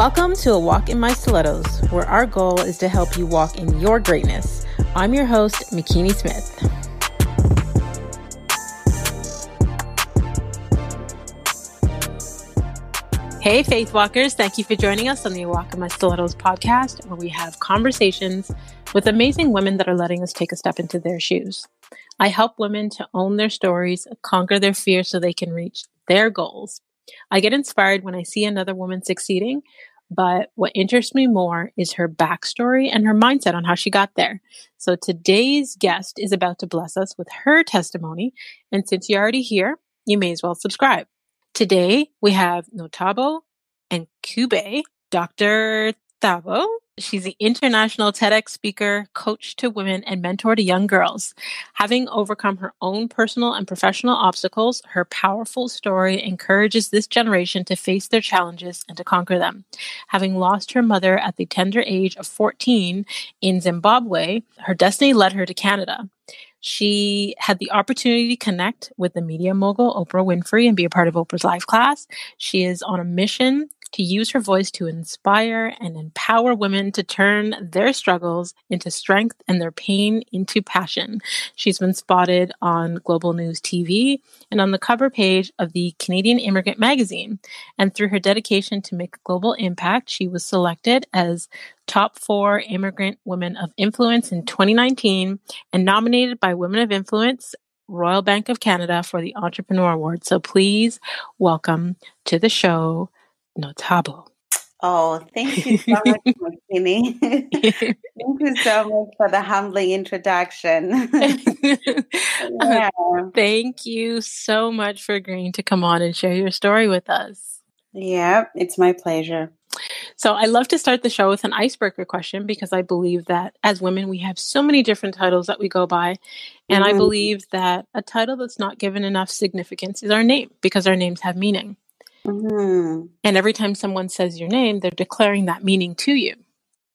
Welcome to A Walk in My Stilettos, where our goal is to help you walk in your greatness. I'm your host, Makini Smith. Hey, Faith Walkers. Thank you for joining us on the Walk in My Stilettos podcast, where we have conversations with amazing women that are letting us take a step into their shoes. I help women to own their stories, conquer their fears so they can reach their goals. I get inspired when I see another woman succeeding, but what interests me more is her backstory and her mindset on how she got there. So today's guest is about to bless us with her testimony. And since you're already here, you may as well subscribe. Today we have Notabo and Kube, Dr. Thabo. She's the international TEDx speaker, coach to women, and mentor to young girls. Having overcome her own personal and professional obstacles, her powerful story encourages this generation to face their challenges and to conquer them. Having lost her mother at the tender age of 14 in Zimbabwe, her destiny led her to Canada. She had the opportunity to connect with the media mogul Oprah Winfrey and be a part of Oprah's Lifeclass. She is on a mission to use her voice to inspire and empower women to turn their struggles into strength and their pain into passion. She's been spotted on Global News TV and on the cover page of the Canadian Immigrant Magazine. And through her dedication to make a global impact, she was selected as top four immigrant women of influence in 2019 and nominated by Women of Influence Royal Bank of Canada for the Entrepreneur Award. So please welcome to the show, Nothabo. Oh, thank you so much, Makini. thank you so much for the humbling introduction. yeah. Thank you so much for agreeing to come on and share your story with us. Yeah, it's my pleasure. So I love to start the show with an icebreaker question because I believe that as women, we have so many different titles that we go by. And mm-hmm. I believe that a title that's not given enough significance is our name because our names have meaning. Mm-hmm. And every time someone says your name, they're declaring that meaning to you.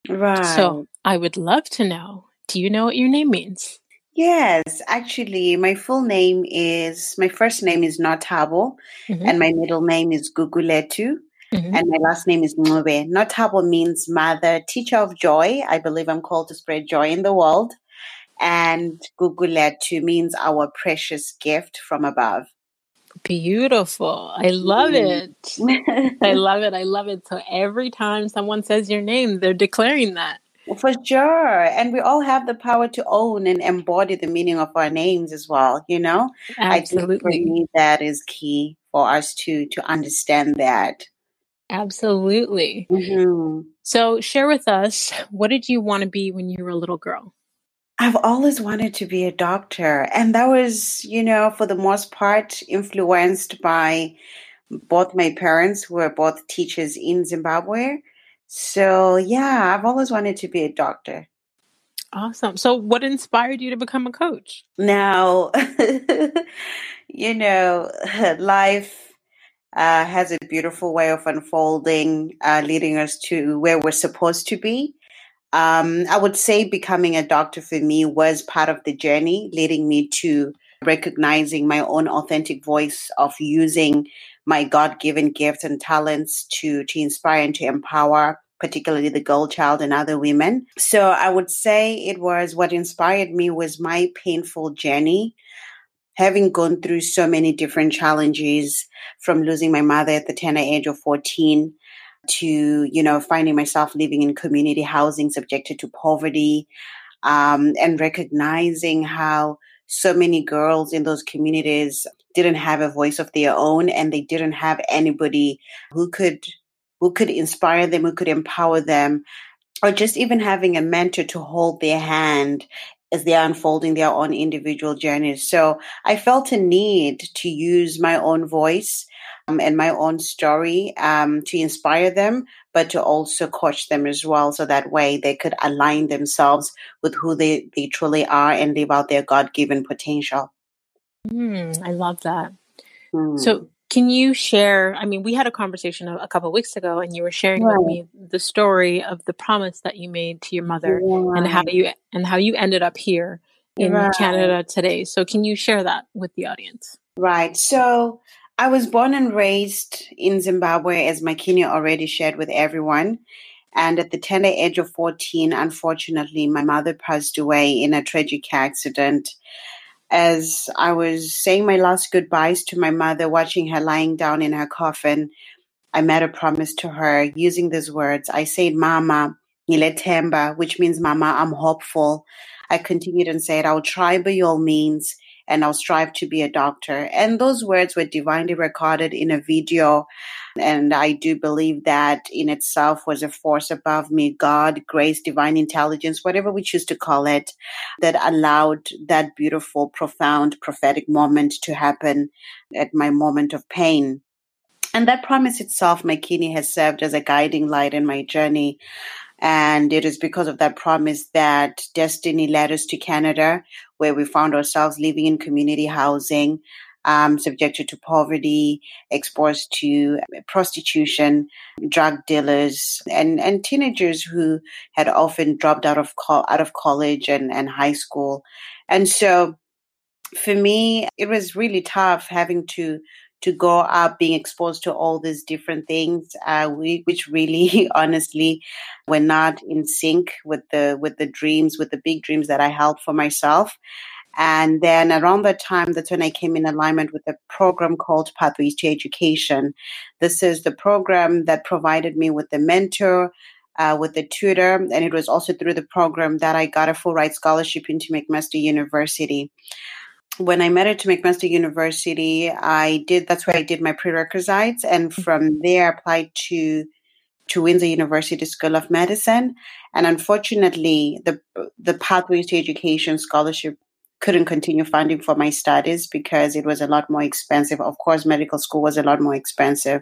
Right. So I would love to know do you know what your name means? Yes, actually, my full name is my first name is Nothabo, mm-hmm. and my middle name is Guguletu. Mm-hmm. And my last name is Ncube. Nothabo means mother, teacher of joy. I believe I'm called to spread joy in the world. And Guguletu means our precious gift from above. Beautiful. I love mm-hmm. it. I love it. I love it. So every time someone says your name, they're declaring that. For sure. And we all have the power to own and embody the meaning of our names as well, you know? Absolutely. I think for me that is key for us to to understand that. Absolutely. Mm-hmm. So share with us, what did you want to be when you were a little girl? I've always wanted to be a doctor. And that was, you know, for the most part, influenced by both my parents, who were both teachers in Zimbabwe. So, yeah, I've always wanted to be a doctor. Awesome. So, what inspired you to become a coach? Now, you know, life uh, has a beautiful way of unfolding, uh, leading us to where we're supposed to be. Um, I would say becoming a doctor for me was part of the journey, leading me to recognizing my own authentic voice of using my God given gifts and talents to, to inspire and to empower particularly the girl child and other women. So I would say it was what inspired me was my painful journey. Having gone through so many different challenges from losing my mother at the tender age of 14 to you know finding myself living in community housing subjected to poverty um, and recognizing how so many girls in those communities didn't have a voice of their own and they didn't have anybody who could who could inspire them who could empower them or just even having a mentor to hold their hand as they're unfolding their own individual journeys. So i felt a need to use my own voice um, and my own story um, to inspire them, but to also coach them as well. So that way they could align themselves with who they, they truly are and live out their God given potential. Mm, I love that. Mm. So, can you share? I mean, we had a conversation a, a couple weeks ago, and you were sharing right. with me the story of the promise that you made to your mother, right. and how you and how you ended up here in right. Canada today. So, can you share that with the audience? Right. So, I was born and raised in Zimbabwe, as Makini already shared with everyone. And at the tender age of 14, unfortunately, my mother passed away in a tragic accident. As I was saying my last goodbyes to my mother, watching her lying down in her coffin, I made a promise to her using these words. I said, Mama, Niletemba, which means Mama, I'm hopeful. I continued and said, I'll try by all means and I'll strive to be a doctor. And those words were divinely recorded in a video. And I do believe that in itself was a force above me, God, grace, divine intelligence, whatever we choose to call it, that allowed that beautiful, profound, prophetic moment to happen at my moment of pain. And that promise itself, Makini, has served as a guiding light in my journey. And it is because of that promise that destiny led us to Canada, where we found ourselves living in community housing, um, subjected to poverty, exposed to prostitution, drug dealers, and, and teenagers who had often dropped out of co- out of college and, and high school. And so for me, it was really tough having to to go up being exposed to all these different things uh, we, which really honestly were not in sync with the with the dreams with the big dreams that i held for myself. And then around that time that's when i came in alignment with a program called pathways to education. This is the program that provided me with the mentor uh, with the tutor and it was also through the program that i got a full ride scholarship into mcmaster university when I met at to McMaster University, I did that's where I did my prerequisites, and mm-hmm. from there I applied to to Windsor University School of Medicine. And unfortunately, the the Pathways to Education scholarship couldn't continue funding for my studies because it was a lot more expensive. Of course, medical school was a lot more expensive.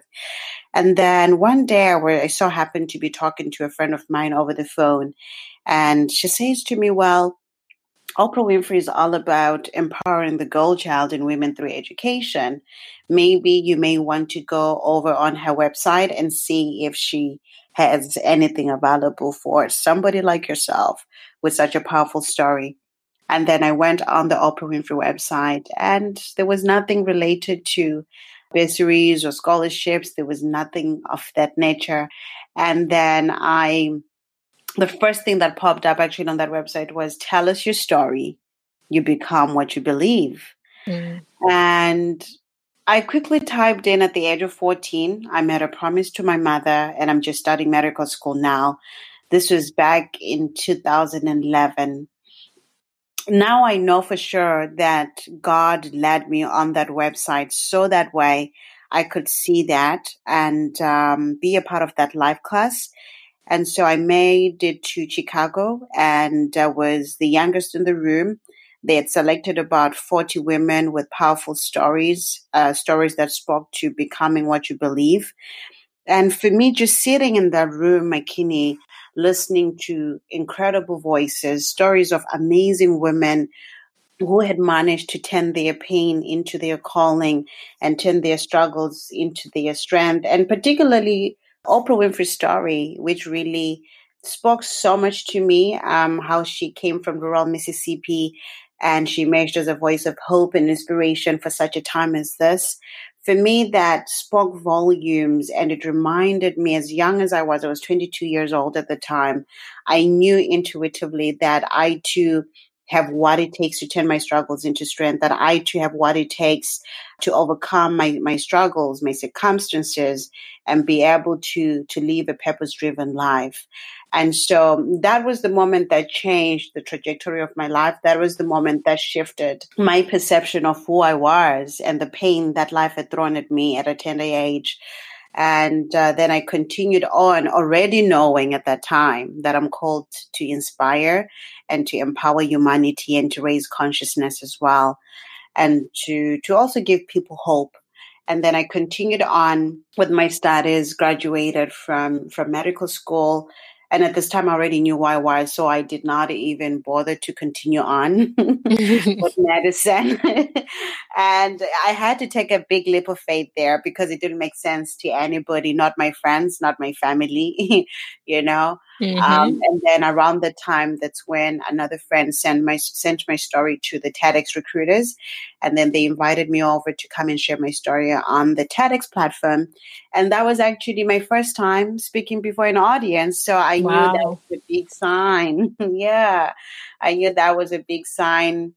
And then one day, where I so happened to be talking to a friend of mine over the phone, and she says to me, "Well." Oprah Winfrey is all about empowering the girl child and women through education. Maybe you may want to go over on her website and see if she has anything available for somebody like yourself with such a powerful story. And then I went on the Oprah Winfrey website, and there was nothing related to bursaries or scholarships. There was nothing of that nature. And then I the first thing that popped up actually on that website was tell us your story. You become what you believe. Mm. and i quickly typed in at the age of 14 i made a promise to my mother and i'm just starting medical school now. This was back in 2011 now i know for sure that god led me on that website so that way i could see that and um, be a part of that Lifeclass and so I made it to Chicago and I was the youngest in the room. They had selected about 40 women with powerful stories, uh, stories that spoke to becoming what you believe. And for me, just sitting in that room, Makini, listening to incredible voices, stories of amazing women who had managed to turn their pain into their calling and turn their struggles into their strength, and particularly Oprah Winfrey's story, which really spoke so much to me, um, how she came from rural Mississippi and she emerged as a voice of hope and inspiration for such a time as this. For me, that spoke volumes and it reminded me as young as I was, I was 22 years old at the time. I knew intuitively that I too have what it takes to turn my struggles into strength, that I too have what it takes to overcome my, my struggles, my circumstances, and be able to to live a purpose driven life. And so that was the moment that changed the trajectory of my life. That was the moment that shifted my perception of who I was and the pain that life had thrown at me at a tender age. And uh, then I continued on, already knowing at that time that I'm called to inspire and to empower humanity and to raise consciousness as well, and to to also give people hope. And then I continued on with my studies, graduated from from medical school, and at this time I already knew why why, so I did not even bother to continue on with medicine. and I had to take a big leap of faith there because it didn't make sense to anybody, not my friends, not my family, you know. Mm-hmm. Um, and then around the time, that's when another friend sent my sent my story to the TEDx recruiters, and then they invited me over to come and share my story on the TEDx platform. And that was actually my first time speaking before an audience, so I wow. knew that was a big sign. yeah, I knew that was a big sign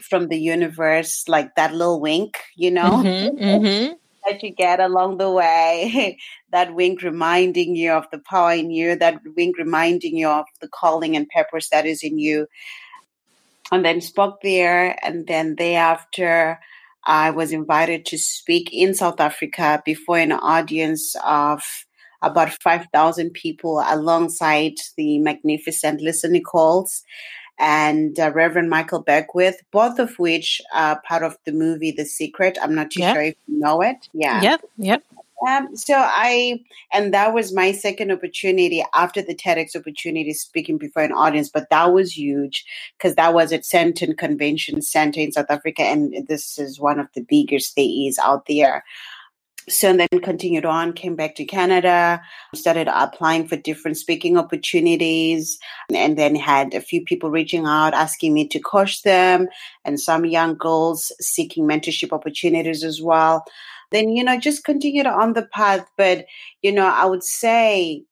from the universe, like that little wink, you know. Mm-hmm, mm-hmm that you get along the way, that wink reminding you of the power in you, that wink reminding you of the calling and purpose that is in you. And then spoke there, and then thereafter, I was invited to speak in South Africa before an audience of about 5,000 people alongside the magnificent Lisa Nichols and uh, Reverend Michael Beckwith, both of which are part of the movie The Secret. I'm not too yep. sure if you know it. Yeah. Yep. Yep. Um, so I, and that was my second opportunity after the TEDx opportunity speaking before an audience, but that was huge because that was at Sandton Convention Center in South Africa, and this is one of the biggest there is out there so then continued on came back to canada started applying for different speaking opportunities and then had a few people reaching out asking me to coach them and some young girls seeking mentorship opportunities as well. Then you know just continued on the path. But you know i would say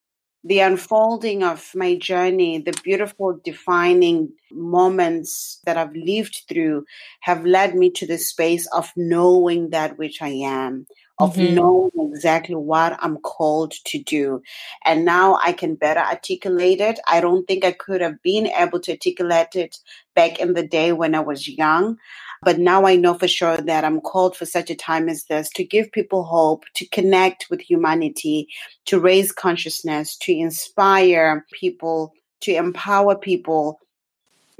the unfolding of my journey, the beautiful defining moments that I've lived through have led me to the space of knowing that which I am, of mm-hmm. knowing exactly what I'm called to do. And now I can better articulate it. I don't think I could have been able to articulate it back in the day when I was young. But now I know for sure that I'm called for such a time as this to give people hope, to connect with humanity, to raise consciousness, to inspire people, to empower people,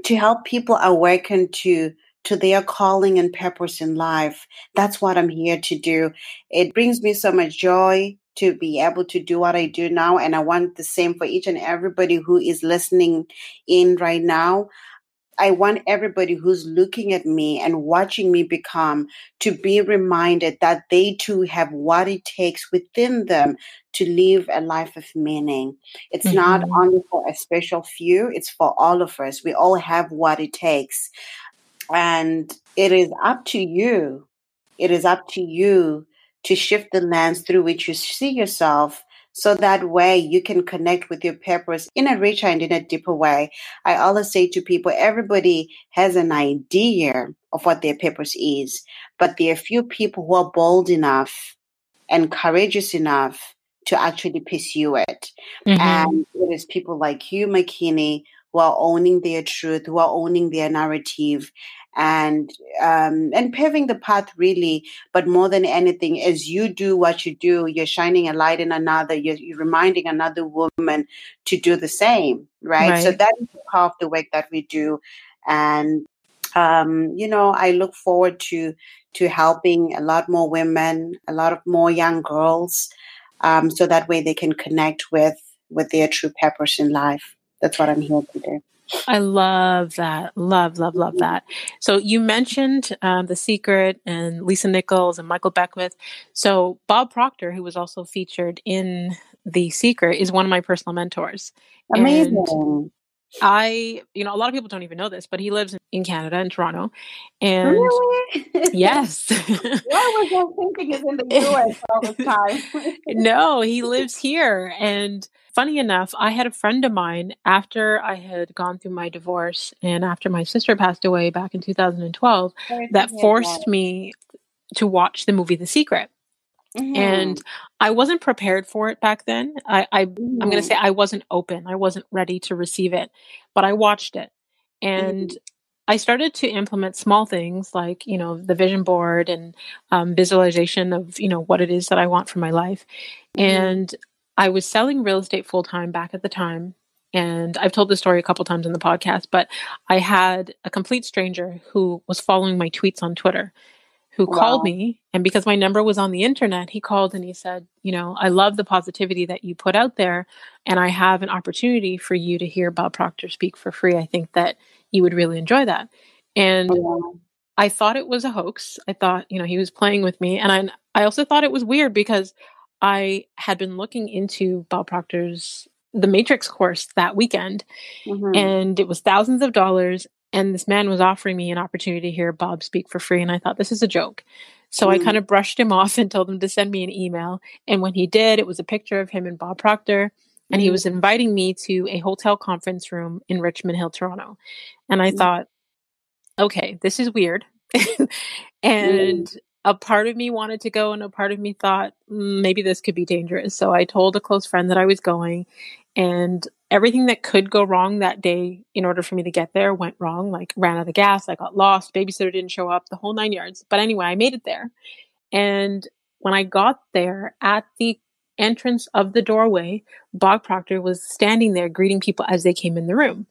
to help people awaken to to their calling and purpose in life. That's what I'm here to do. It brings me so much joy to be able to do what I do now. And I want the same for each and everybody who is listening in right now. I want everybody who's looking at me and watching me become to be reminded that they too have what it takes within them to live a life of meaning. It's mm-hmm. not only for a special few, it's for all of us. We all have what it takes. And it is up to you. It is up to you to shift the lens through which you see yourself so that way you can connect with your purpose in a richer and in a deeper way. I always say to people, everybody has an idea of what their purpose is, but there are few people who are bold enough and courageous enough to actually pursue it. Mm-hmm. And it is people like you, Makini who are owning their truth, who are owning their narrative, and um, and paving the path really. But more than anything, as you do what you do, you're shining a light in another. You're, you're reminding another woman to do the same, right? right? So that is part of the work that we do, and um, you know, I look forward to to helping a lot more women, a lot of more young girls, um, so that way they can connect with with their true purpose in life. That's what I'm here to do. I love that. Love, love, love that. So you mentioned um, The Secret and Lisa Nichols and Michael Beckwith. So Bob Proctor, who was also featured in The Secret, is one of my personal mentors. Amazing. And I, you know, a lot of people don't even know this, but he lives in Canada, in Toronto. And really? yes. Why was I thinking is in the US all the time? no, he lives here. And funny enough, I had a friend of mine after I had gone through my divorce and after my sister passed away back in 2012 that forced that. me to watch the movie The Secret. Mm-hmm. And I wasn't prepared for it back then. I, I mm-hmm. I'm going to say I wasn't open. I wasn't ready to receive it, but I watched it and mm-hmm. I started to implement small things like, you know, the vision board and um, visualization of, you know, what it is that I want for my life. Mm-hmm. And I was selling real estate full time back at the time. And I've told this story a couple times in the podcast, but I had a complete stranger who was following my tweets on Twitter who wow. called me. And because my number was on the internet, he called and he said, You know, I love the positivity that you put out there. And I have an opportunity for you to hear Bob Proctor speak for free. I think that you would really enjoy that. And I thought it was a hoax. I thought, you know, he was playing with me. And I, I also thought it was weird because I had been looking into Bob Proctor's The Matrix course that weekend, mm-hmm. and it was thousands of dollars. And this man was offering me an opportunity to hear Bob speak for free. And I thought, this is a joke. So mm-hmm. I kind of brushed him off and told him to send me an email. And when he did, it was a picture of him and Bob Proctor. And mm-hmm. he was inviting me to a hotel conference room in Richmond Hill, Toronto. And I mm-hmm. thought, okay, this is weird. and a part of me wanted to go and a part of me thought mm, maybe this could be dangerous. So I told a close friend that I was going and everything that could go wrong that day in order for me to get there went wrong. Like ran out of gas, I got lost, babysitter didn't show up, the whole nine yards. But anyway, I made it there. And when I got there at the entrance of the doorway, Bob Proctor was standing there greeting people as they came in the room.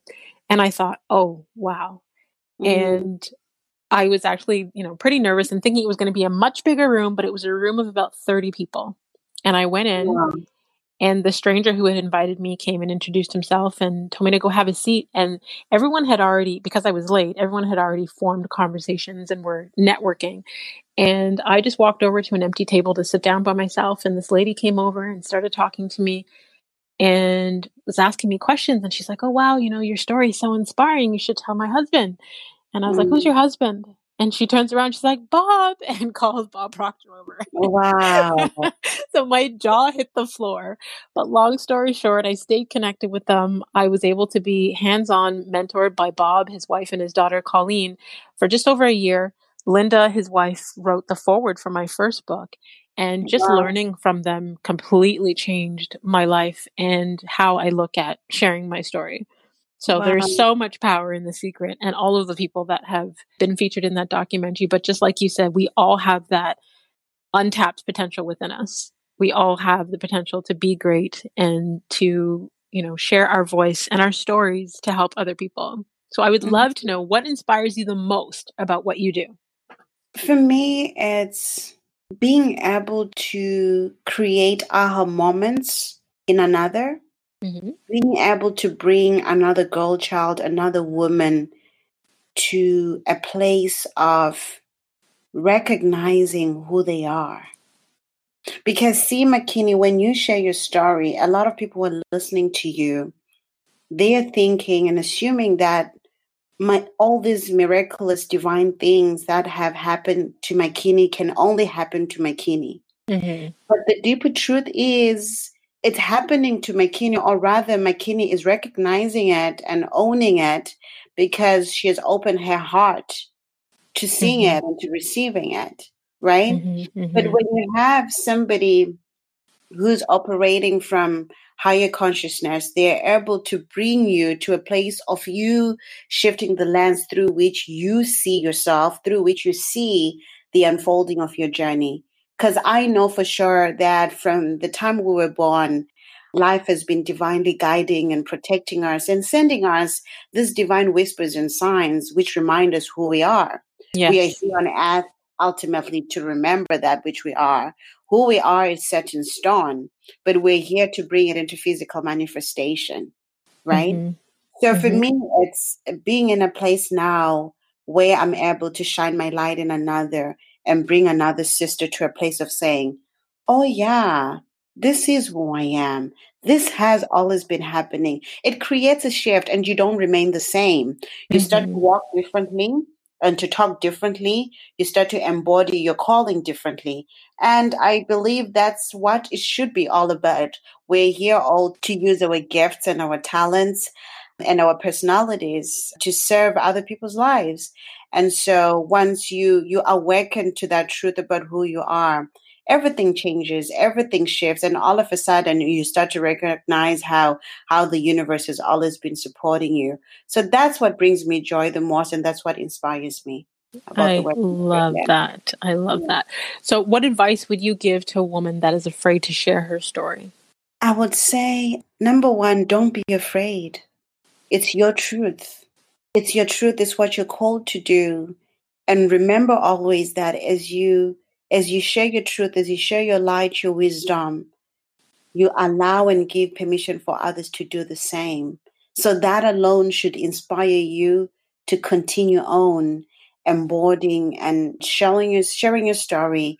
And I thought, oh, wow. Mm-hmm. And I was actually, you know, pretty nervous and thinking it was going to be a much bigger room, but it was a room of about 30 people. And I went in wow. And the stranger who had invited me came and introduced himself and told me to go have a seat. And everyone had already, because I was late, everyone had already formed conversations and were networking. And I just walked over to an empty table to sit down by myself. And this lady came over and started talking to me and was asking me questions. And she's like, Oh, wow, you know, your story is so inspiring. You should tell my husband. And I was mm. like, Who's your husband? And she turns around, she's like, Bob, and calls Bob Proctor over. Oh, wow. so my jaw hit the floor. But long story short, I stayed connected with them. I was able to be hands on mentored by Bob, his wife, and his daughter, Colleen, for just over a year. Linda, his wife, wrote the foreword for my first book. And oh, just wow. learning from them completely changed my life and how I look at sharing my story. So wow. there's so much power in the secret and all of the people that have been featured in that documentary. But just like you said, we all have that untapped potential within us. We all have the potential to be great and to, you know, share our voice and our stories to help other people. So I would mm-hmm. love to know what inspires you the most about what you do. For me, it's being able to create aha moments in another Mm-hmm. Being able to bring another girl child, another woman to a place of recognizing who they are. Because, see, Makini, when you share your story, a lot of people are listening to you. They're thinking and assuming that my all these miraculous divine things that have happened to Makini can only happen to Makini. Mm-hmm. But the deeper truth is it's happening to Makini, or rather, Makini is recognizing it and owning it because she has opened her heart to seeing mm-hmm. it and to receiving it, right? Mm-hmm, mm-hmm. But when you have somebody who's operating from higher consciousness, they're able to bring you to a place of you shifting the lens through which you see yourself, through which you see the unfolding of your journey. Because I know for sure that from the time we were born, life has been divinely guiding and protecting us and sending us these divine whispers and signs which remind us who we are. Yes. We are here on earth ultimately to remember that which we are. Who we are is set in stone, but we're here to bring it into physical manifestation, right? Mm-hmm. So mm-hmm. for me, it's being in a place now where I'm able to shine my light in another and bring another sister to a place of saying, Oh, yeah, this is who I am. This has always been happening. It creates a shift and you don't remain the same. You mm-hmm. start to mm-hmm. walk differently and to talk differently. You start to embody your calling differently. And I believe that's what it should be all about. We're here all to use our gifts and our talents and our personalities to serve other people's lives. And so once you you awaken to that truth about who you are, everything changes, everything shifts, and all of a sudden you start to recognize how how the universe has always been supporting you. So that's what brings me joy the most, and that's what inspires me. I love that. I love yeah. that. So, what advice would you give to a woman that is afraid to share her story? I would say number one, don't be afraid. It's your truth. It's your truth. It's what you're called to do. And remember always that as you as you share your truth, as you share your light, your wisdom, you allow and give permission for others to do the same. So that alone should inspire you to continue on embodying and sharing your sharing your story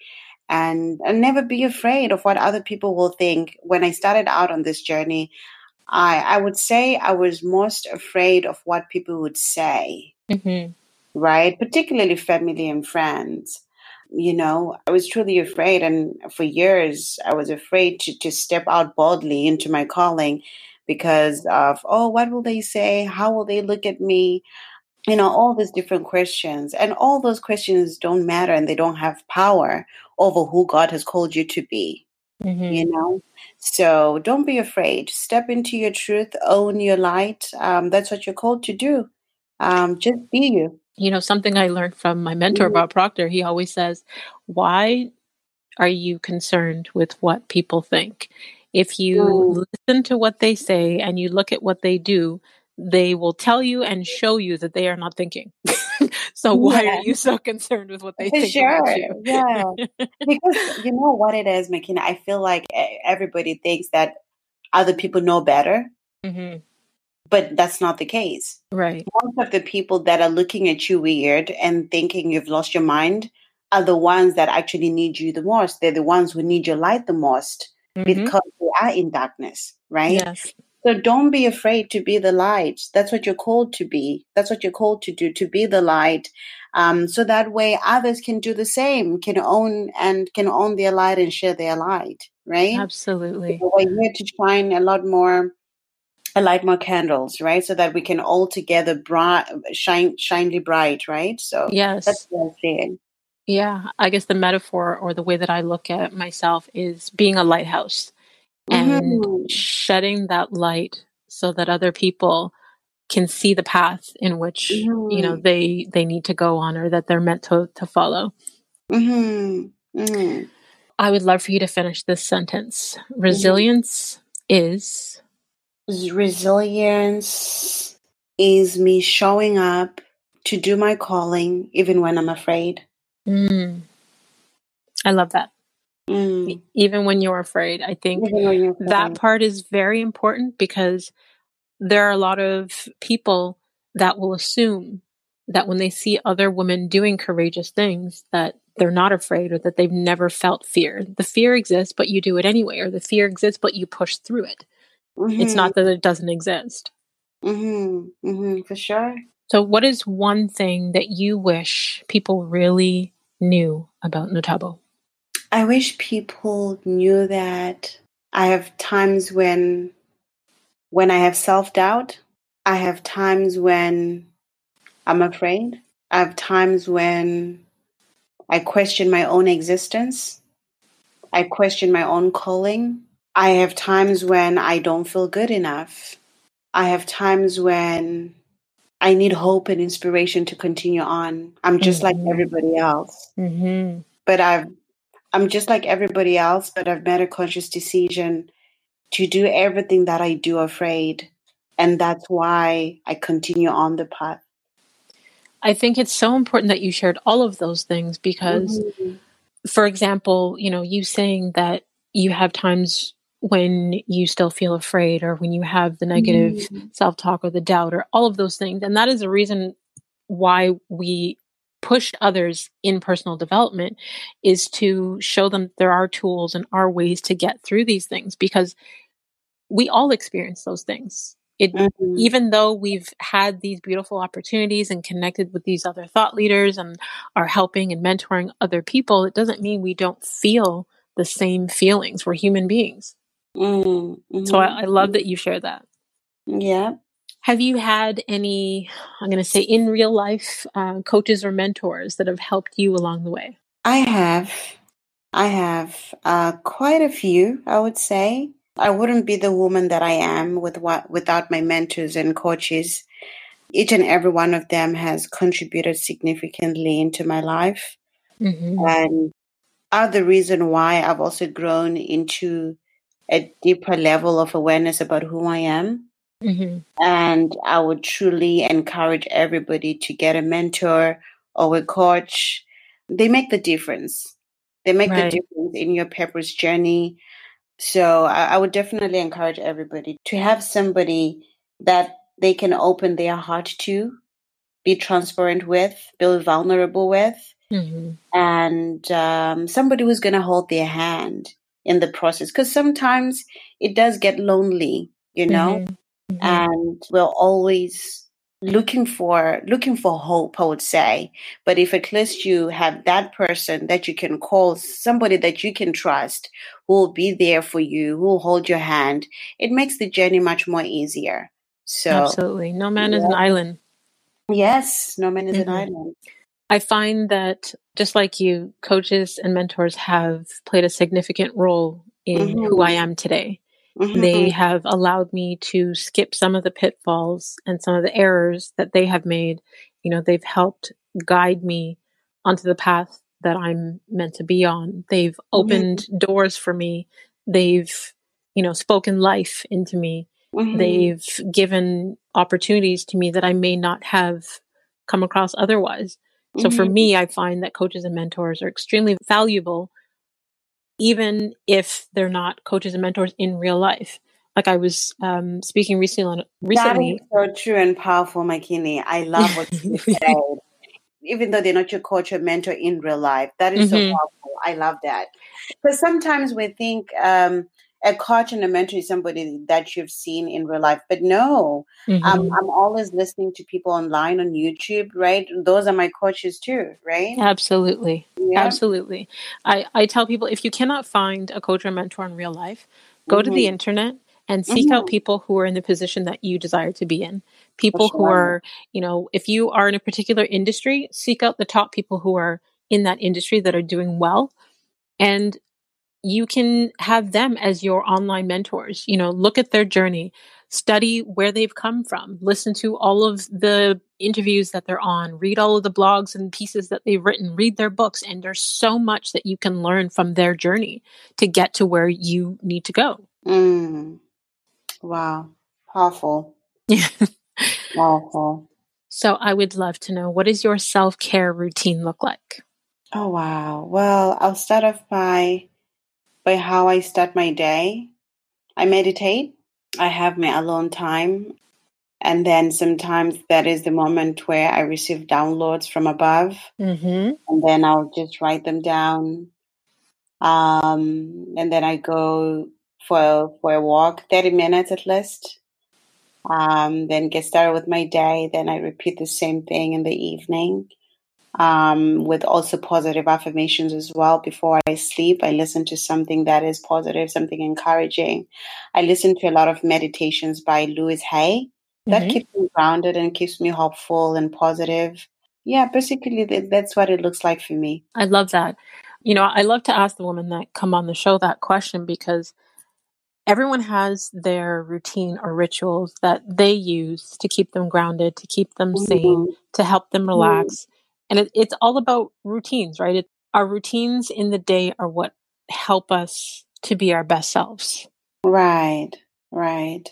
and, and never be afraid of what other people will think. When I started out on this journey, I I would say I was most afraid of what people would say. Mm-hmm. Right? Particularly family and friends. You know, I was truly afraid and for years I was afraid to, to step out boldly into my calling because of, oh, what will they say? How will they look at me? You know, all these different questions. And all those questions don't matter and they don't have power over who God has called you to be. Mm-hmm. You know? So don't be afraid. Step into your truth, own your light. Um, that's what you're called to do. Um, just be you. You know, something I learned from my mentor, Mhm. Bob Proctor, he always says, Why are you concerned with what people think? If you Mm. listen to what they say and you look at what they do, they will tell you and show you that they are not thinking. So why Yeah. are you so concerned with what they For think sure. about you? Yeah. because you know what it is, Makini. I feel like everybody thinks that other people know better, hmm but that's not the case. Right. Most of the people that are looking at you weird and thinking you've lost your mind are the ones that actually need you the most. They're the ones who need your light the most Mhm. because they are in darkness, right? Yes. So don't be afraid to be the light. That's what you're called to be. That's what you're called to do, to be the light. Um, so that way others can do the same, can own and can own their light and share their light, right? Absolutely. So We're here to shine a lot more, a light more candles, right? So that we can all together bright, shine, shinely bright, right? So Yes. that's what I'm saying. Yeah, I guess the metaphor or the way that I look at myself is being a lighthouse and Mhm. shedding that light so that other people can see the path in which you know Mhm. they they need to go on or that they're meant to to follow. Mhm. Mhm. I would love for you to finish this sentence. Resilience is Resilience is me showing up to do my calling even when I'm afraid. mm, I love that. Mm. Even when you're afraid, I think that part is very important because there are a lot of people that will assume that when they see other women doing courageous things that they're not afraid or that they've never felt fear the fear exists but you do it anyway or the fear exists but you push through it it's Mhm. not that it doesn't exist Mhm. Mhm. For sure. so what is one thing that you wish people really knew about nothabo I wish people knew that I have times when when I have self-doubt. I have times when I'm afraid. I have times when I question my own existence. I question my own calling. I have times when I don't feel good enough. I have times when I need hope and inspiration to continue on. I'm just like Mhm. everybody else. mm-hmm. But I've I'm just like everybody else, but I've made a conscious decision to do everything that I do afraid. And that's why I continue on the path. i think it's so important that you shared all of those things because Mhm. for example, you know, you saying that you have times when you still feel afraid or when you have the negative Mhm. self talk or the doubt or all of those things. And that is a reason why we push others in personal development is to show them there are tools and are ways to get through these things because we all experience those things. It Mhm. even though we've had these beautiful opportunities and connected with these other thought leaders and are helping and mentoring other people, it doesn't mean we don't feel the same feelings. We're human beings. Mm, So. I, I love that you share that. Yeah. Have you had any, I'm going to say in real life, uh, coaches or mentors that have helped you along the way? I have. I have uh, quite a few, I would say. I wouldn't be the woman that I am with what, without my mentors and coaches. Each and every one of them has contributed significantly into my life Mm-hmm. and are the reason why I've also grown into a deeper level of awareness about who I am. Mm-hmm. And I would truly encourage everybody to get a mentor or a coach. They make the difference. They make Right. the difference in your purpose journey. So I, I would definitely encourage everybody to have somebody that they can open their heart to be transparent with, be vulnerable with, mm-hmm. and um, somebody who's going to hold their hand in the process. Because sometimes it does get lonely, you know, mm-hmm. Mm-hmm. and we're always looking for looking for hope i would say but if at least you have that person that you can call somebody that you can trust who will be there for you who will hold your hand it makes the journey much more easier so absolutely no man yeah. is an island yes no man is mm-hmm. an island i find that just like you coaches and mentors have played a significant role in mm-hmm. who i am today Mm-hmm. They have allowed me to skip some of the pitfalls and some of the errors that they have made. You know, they've helped guide me onto the path that I'm meant to be on. They've mm-hmm. opened mm-hmm. doors for me. They've, you know, spoken life into me. Mm-hmm. They've given opportunities to me that I may not have come across otherwise. So for mm-hmm. me, I find that coaches and mentors are extremely valuable even if they're not coaches and mentors in real life. Like I was um, speaking recently on recently. That is so true and powerful, Makini. I love what you said. Even though they're not your coach or mentor in real life, that is mm-hmm. so powerful. I love that. Because sometimes we think um, a coach and a mentor is somebody that you've seen in real life. But no, mm-hmm. I'm, I'm always listening to people online on YouTube, right? Those are my coaches too, right? Absolutely. Yeah. Absolutely. I, I tell people if you cannot find a coach or mentor in real life, go mm-hmm. to the mm-hmm. internet and seek mm-hmm. out people who are in the position that you desire to be in. People sure. who are, you know, if you are in a particular industry, seek out the top people who are in that industry that are doing well and you can have them as your online mentors. You know, look at their journey, study where they've come from, listen to all of the interviews that they're on, read all of the blogs and pieces that they've written, read their books. And there's so much that you can learn from their journey to get to where you need to go. Mm. Wow. Powerful. Powerful. So I would love to know what does your self care routine look like? Oh, wow. Well, I'll start off by by how I start my day. I meditate. I have my alone time. And then sometimes that is the moment where I receive downloads from above. Mm-hmm. And then I'll just write them down. Um, and then I go for, for a walk, 30 minutes at least. Um, then get started with my day. Then I repeat the same thing in the evening um, with also positive affirmations as well. Before I sleep, I listen to something that is positive, something encouraging. I listen to a lot of meditations by Louise Hay. That mm-hmm. keeps me grounded and keeps me hopeful and positive. Yeah, basically, that's what it looks like for me. I love that. You know, I love to ask the women that come on the show that question because everyone has their routine or rituals that they use to keep them grounded, to keep them mm-hmm. sane, to help them relax. Mm-hmm. And it, it's all about routines, right? It, our routines in the day are what help us to be our best selves. Right, right.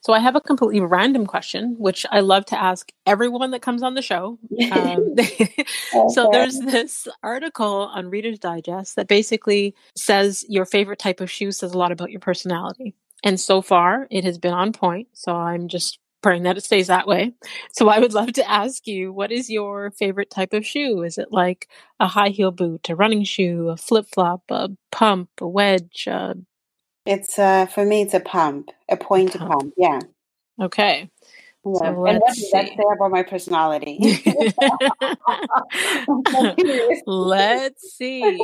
So I have a completely random question, which I love to ask everyone that comes on the show. Um, so there's this article on Reader's Digest that basically says your favorite type of shoe says a lot about your personality. And so far, it has been on point. So I'm just praying that it stays that way. So I would love to ask you, what is your favorite type of shoe? Is it like a high heel boot, a running shoe, a flip flop, a pump, a wedge? Uh, it's uh, for me, it's a pump, a pointed pump. pump. Yeah. Okay. Yeah. So and what does that say about my personality? let's see.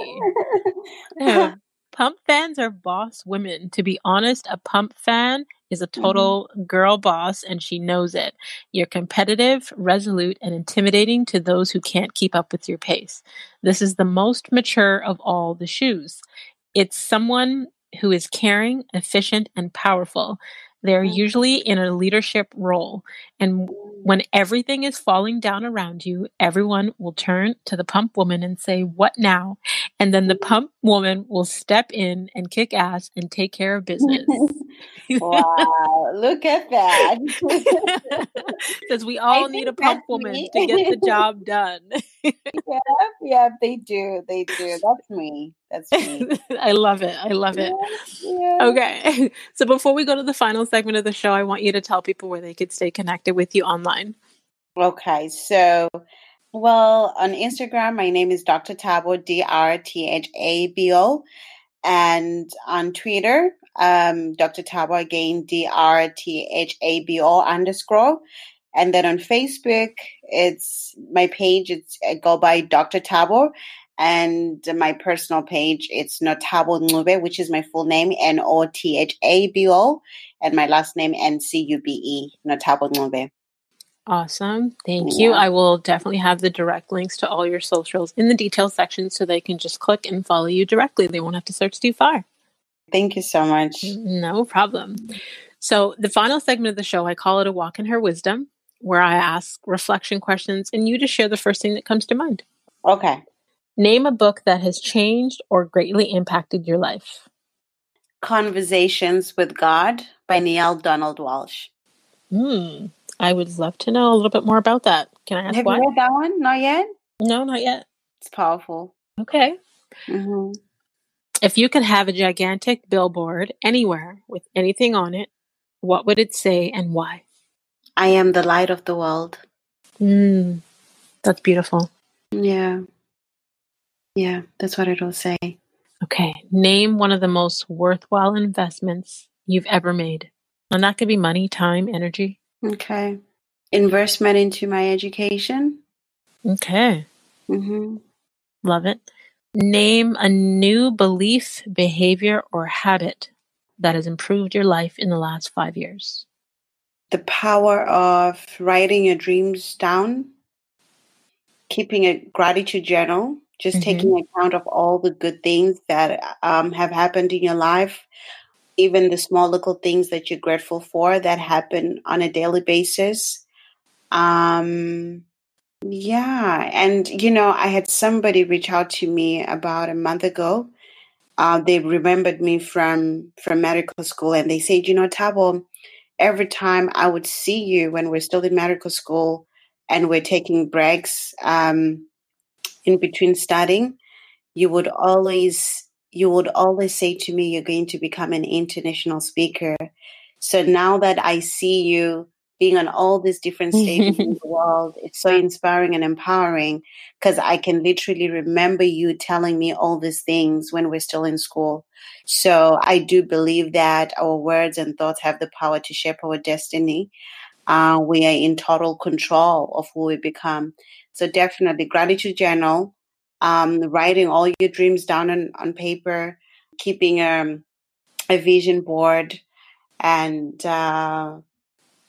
Pump fans are boss women. To be honest, a pump fan is a mm-hmm. total mm-hmm. girl boss and she knows it. You're competitive, resolute, and intimidating to those who can't keep up with your pace. This is the most mature of all the shoes. It's someone who is caring, efficient, and powerful. They're usually in a leadership role. And when everything is falling down around you, everyone will turn to the pump woman and say, What now? And then the pump woman will step in and kick ass and take care of business. wow, look at that. Says we all need a pump woman me. to get the job done. yeah, yeah, they do. They do. That's me. That's me. I love it. I love it. Yeah, yeah. Okay. So before we go to the final segment of the show, I want you to tell people where they could stay connected with you online. Okay, so well, on Instagram, my name is Dr. Thabo, D R T H A B O. And on Twitter, um, Dr. Thabo again, D R T H A B O underscore. And then on Facebook, it's my page, it's I go by Dr. Thabo. And my personal page, it's Nothabo Ncube, which is my full name, N O T H A B O, and my last name, N C U B E, Nothabo Ncube. Awesome. Thank you. I will definitely have the direct links to all your socials in the details section so they can just click and follow you directly. They won't have to search too far. Thank you so much. No problem. So, the final segment of the show, I call it a walk in her wisdom, where I ask reflection questions and you just share the first thing that comes to mind. Okay. Name a book that has changed or greatly impacted your life. Conversations with God by Neale Donald Walsch. Hmm. I would love to know a little bit more about that. Can I ask Have why? you read that one? Not yet? No, not yet. It's powerful. Okay. hmm If you could have a gigantic billboard anywhere with anything on it, what would it say and why? I am the light of the world. Mm, that's beautiful. Yeah. Yeah, that's what it'll say. Okay. Name one of the most worthwhile investments you've ever made. And that could be money, time, energy. Okay. Investment into my education. Okay. hmm Love it. Name a new belief, behavior, or habit that has improved your life in the last five years. The power of writing your dreams down, keeping a gratitude journal, just Mhm. taking account of all the good things that um, have happened in your life, even the small little things that you're grateful for that happen on a daily basis. Um, yeah, and you know, I had somebody reach out to me about a month ago. Uh, they remembered me from from medical school, and they said, you know, Thabo, every time I would see you when we're still in medical school and we're taking breaks um, in between studying, you would always you would always say to me, "You're going to become an international speaker." So now that I see you being on all these different stages in the world, it's so inspiring and empowering because I can literally remember you telling me all these things when we're still in school. So I do believe that our words and thoughts have the power to shape our destiny. Uh, we are in total control of who we become. So definitely gratitude journal, um, writing all your dreams down on, on paper, keeping um, a vision board, and uh,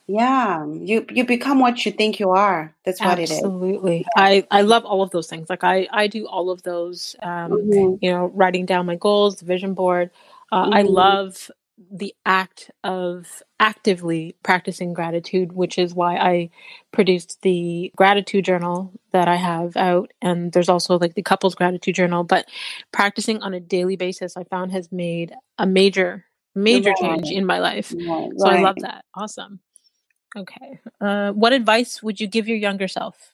yeah, you you become what you think you are. That's what it is. Absolutely. I, I love all of those things. Like I, I do all of those, um, Mhm. you know, writing down my goals, the vision board. Uh, I Mhm. love the act of actively practicing gratitude, which is why I produced the gratitude journal that I have out. And there's also like the couples gratitude journal, but practicing on a daily basis, I found has made a major, major change in my life. Right. So I love that. Awesome. Okay. Uh, what advice would you give your younger self?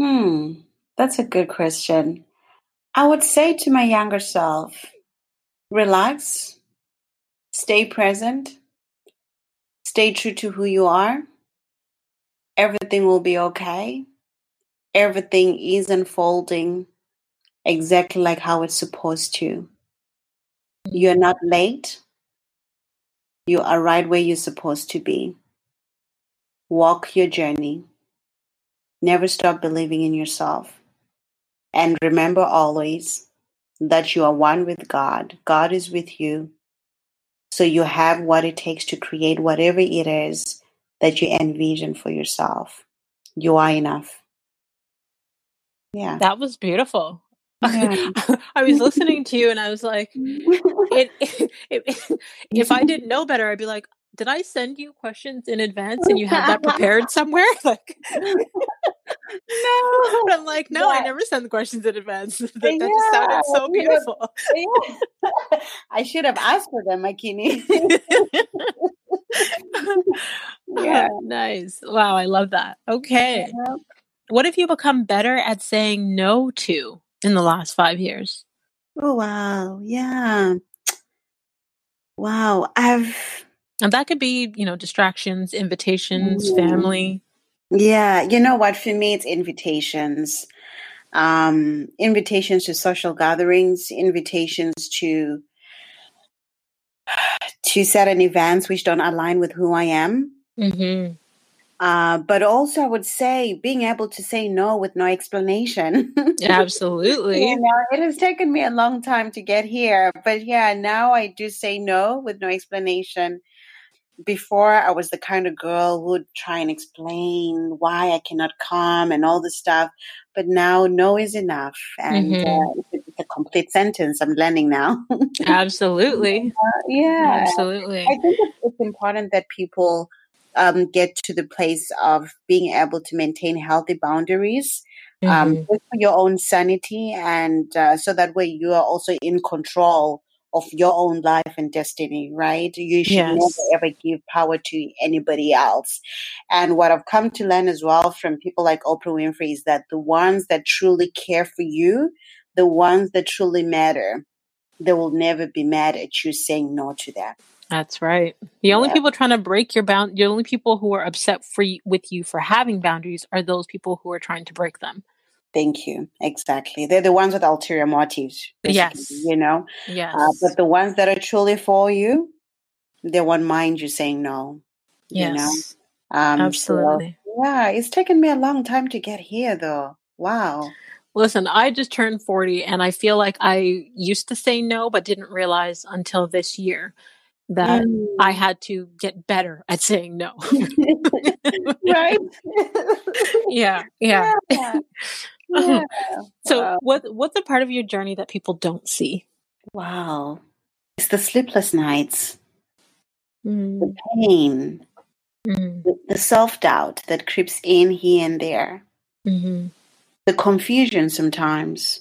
Hmm, that's a good question. I would say to my younger self, relax, stay present, stay true to who you are. Everything will be okay. Everything is unfolding exactly like how it's supposed to. You're not late. You are right where you're supposed to be. Walk your journey. Never stop believing in yourself. And remember always that you are one with God. God is with you. So you have what it takes to create whatever it is that you envision for yourself. You are enough. Yeah. That was beautiful. Yeah. I was listening to you and I was like, it, it, if I didn't know better, I'd be like, did I send you questions in advance and you had that prepared somewhere? Like, no. but I'm like, no, I never send the questions in advance. that, that just sounded so Yeah, beautiful. Yeah. I should have asked for them, Makini. yeah. nice. Wow, I love that. Okay. What have you become better at saying no to in the last five years? Oh wow. Yeah. Wow. I've And that could be, you know, distractions, invitations, Mhm. family. Yeah, you know what? For me, it's invitations. Um, invitations to social gatherings, invitations to to certain events which don't align with who I am. Mm-hmm. Uh, but also, I would say being able to say no with no explanation. Absolutely. you know, it has taken me a long time to get here, but yeah, now I do say no with no explanation. Before, I was the kind of girl who would try and explain why I cannot come and all this stuff. But now, no is enough, and Mm-hmm. uh, it's a complete sentence. I'm learning now. Absolutely. yeah, Absolutely. I think it's, it's important that people um, get to the place of being able to maintain healthy boundaries um, Mhm. just for your own sanity, and uh, so that way you are also in control of your own life and destiny, right? You should Yes. never ever give power to anybody else. And what I've come to learn as well from people like Oprah Winfrey is that the ones that truly care for you, the ones that truly matter, they will never be mad at you saying no to them. That's right. The only Yeah. people trying to break your bound, the only people who are upset for y- with you for having boundaries are those people who are trying to break them. Thank you. Exactly. They're the ones with ulterior motives, Yes. you know. Yes. Uh, but the ones that are truly for you, they won't mind you saying no. You know. yes. Um, so Absolutely. yeah, it's taken me a long time to get here, though. Wow. Listen, I just turned 40 and I feel like I used to say no, but didn't realize until this year that I Mm. had to get better at saying no. right. yeah. Yeah. yeah. Yeah. So Wow. what what's a part of your journey that people don't see? Wow. It's the sleepless nights, Mm, the pain, mm, the, the self doubt that creeps in here and there, mhm. the confusion sometimes.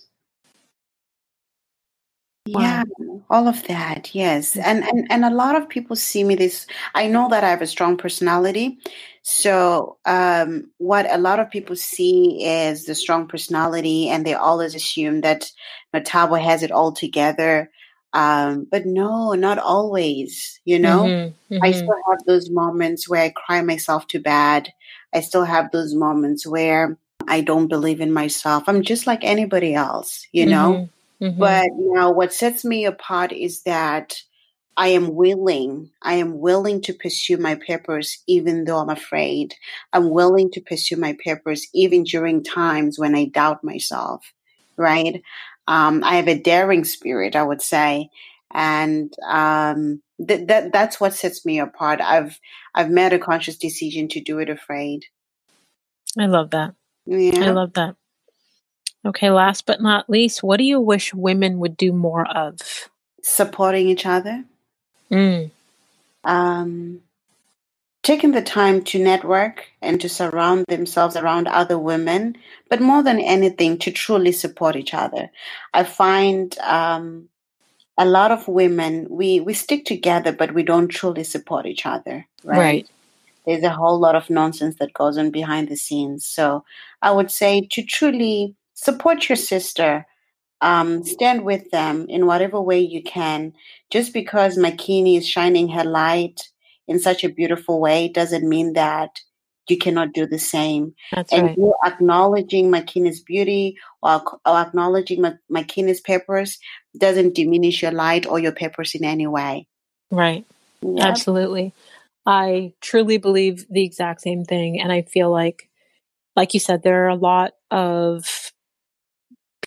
Yeah, Wow. all of that. Yes. And and and a lot of people see me this I know that I have a strong personality. So, um what a lot of people see is the strong personality and they always assume that Matabo has it all together. Um but no, not always, you know? Mhm, I mhm. still have those moments where I cry myself to bed. I still have those moments where I don't believe in myself. I'm just like anybody else, you know? Mhm, mhm. But now what sets me apart is that I am willing. I am willing to pursue my purpose even though I'm afraid. I'm willing to pursue my purpose even during times when I doubt myself, right? Um, I have a daring spirit, I would say. And um, th- that that's what sets me apart. I've I've made a conscious decision to do it afraid. I love that. Yeah. I love that. Okay, last but not least, what do you wish women would do more of? Supporting each other. Mm, um, taking the time to network and to surround themselves around other women, but more than anything, to truly support each other. I find um, a lot of women we we stick together, but we don't truly support each other. Right? right. There's a whole lot of nonsense that goes on behind the scenes. So I would say to truly support your sister um, stand with them in whatever way you can. Just because Makini is shining her light in such a beautiful way doesn't mean that you cannot do the same. That's And right. you acknowledging Makini's beauty or, or acknowledging Ma- Makini's purpose doesn't diminish your light or your purpose in any way. Right. Absolutely. I truly believe the exact same thing. And I feel like, like you said, there are a lot of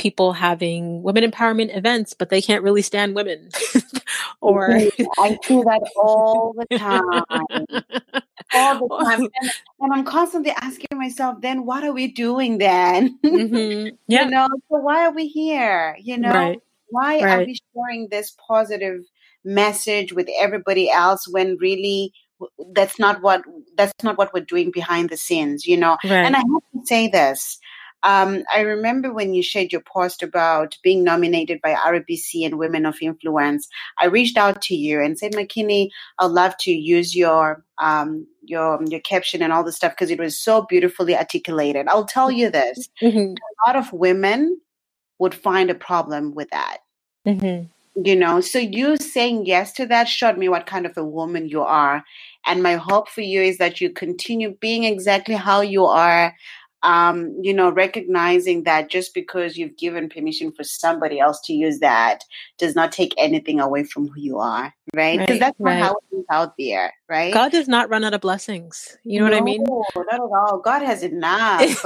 people having women empowerment events, but they can't really stand women. or I see that all the time. All the time. And, and I'm constantly asking myself, then what are we doing then? Mhm. Yeah. You know, so why are we here? You know, Right. why are we sharing this positive message with everybody else when really that's not what that's not what we're doing behind the scenes, you know? Right. And I have to say this. Um, I remember when you shared your post about being nominated by RBC and Women of Influence. I reached out to you and said, Makini, I'd love to use your um, your your caption and all the stuff because it was so beautifully articulated. I'll tell you this: Mhm. a lot of women would find a problem with that. Mhm. You know, so you saying yes to that showed me what kind of a woman you are, And my hope for you is that you continue being exactly how you are um, you know, recognizing that just because you've given permission for somebody else to use that does not take anything away from who you are, right? Because right, that's not right. how it is out there, right? God does not run out of blessings. You know no, what I mean? not at all. God has enough.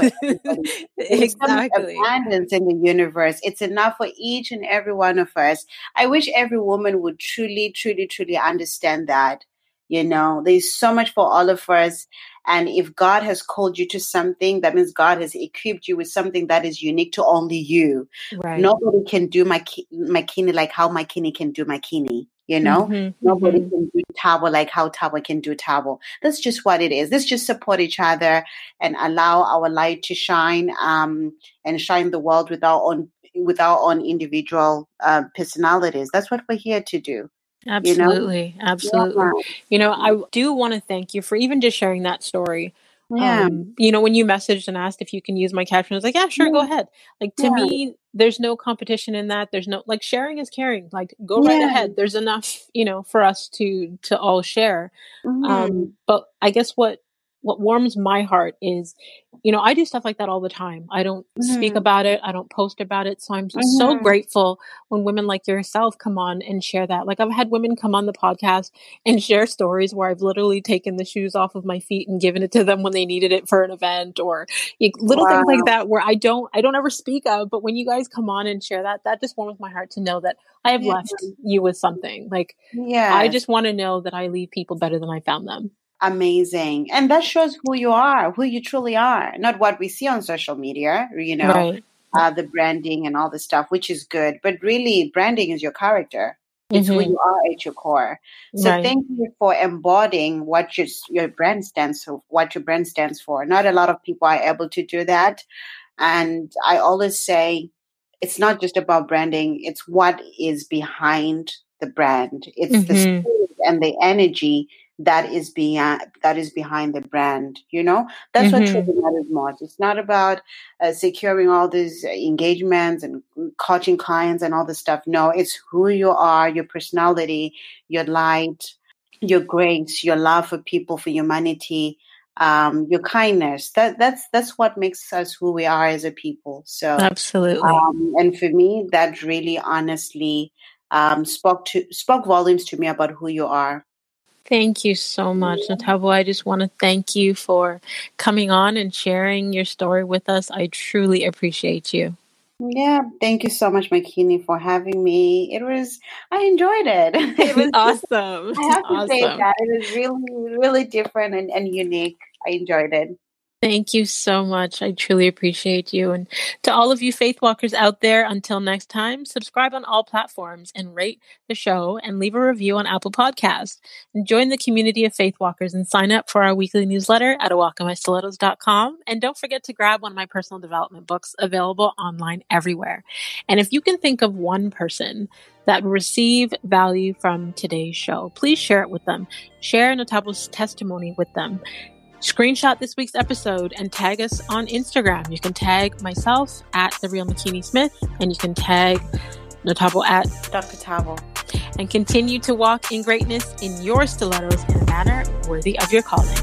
exactly. Abundance in the universe. It's enough for each and every one of us. I wish every woman would truly, truly, truly understand that. You know, there's so much for all of us. And if God has called you to something, that means God has equipped you with something that is unique to only you. Right. Nobody can do my Makini like how Makini can do Makini. You know, mm-hmm, nobody mm-hmm. can do Thabo like how Thabo can do Thabo. That's just what it is. Let's just support each other and allow our light to shine um, and shine the world with our own with our own individual uh, personalities. That's what we're here to do. Absolutely. You know? Absolutely. Yeah. You know, I do want to thank you for even just sharing that story. Yeah. Um, you know, when you messaged and asked if you can use my caption, I was like, yeah, sure, yeah. go ahead. Like to yeah. me, there's no competition in that. There's no like sharing is caring. Like go right ahead. There's enough, you know, for us to to all share. Mm-hmm. Um, but I guess what what warms my heart is, you know, I do stuff like that all the time. I don't mm-hmm. speak about it. I don't post about it. So I'm mm-hmm. so grateful when women like yourself come on and share that. Like I've had women come on the podcast and share stories where I've literally taken the shoes off of my feet and given it to them when they needed it for an event or little wow. things like that where I don't, I don't ever speak of, but when you guys come on and share that, that just warms my heart to know that I have yeah. left you with something. Like, yeah, I just want to know that I leave people better than I found them amazing and that shows who you are who you truly are not what we see on social media you know right. uh, the branding and all the stuff which is good but really branding is your character it's mm-hmm. who you are at your core so right. thank you for embodying what your, your brand stands for what your brand stands for not a lot of people are able to do that and i always say it's not just about branding it's what is behind the brand it's mm-hmm. the spirit and the energy that is behind that is behind the brand you know? That's mm-hmm. what truly matters most. It's not about uh, securing all these engagements and coaching clients and all this stuff. No it's who you are your personality your light your grace your love for people for humanity um, your kindness. That that's that's what makes us who we are as a people. So absolutely. um, and for me that really honestly um, spoke to spoke volumes to me about who you are Thank you so much, Nothabo. I just want to thank you for coming on and sharing your story with us. I truly appreciate you. Yeah, thank you so much, Makini, for having me. It was, I enjoyed it. It was awesome. I have to awesome. say that it was really, really different and, and unique. I enjoyed it. Thank you so much. I truly appreciate you. And to all of you faith walkers out there, until next time, subscribe on all platforms and rate the show and leave a review on Apple Podcasts. And join the community of faith walkers and sign up for our weekly newsletter at awalkinmystilettos.com. And don't forget to grab one of my personal development books available online everywhere. And if you can think of one person that receive value from today's show, please share it with them. Share Nothabo's testimony with them. Screenshot this week's episode and tag us on Instagram. You can tag myself at the real Makini Smith, and you can tag Nothabo at Dr. Thabo. And continue to walk in greatness in your stilettos in a manner worthy of your calling.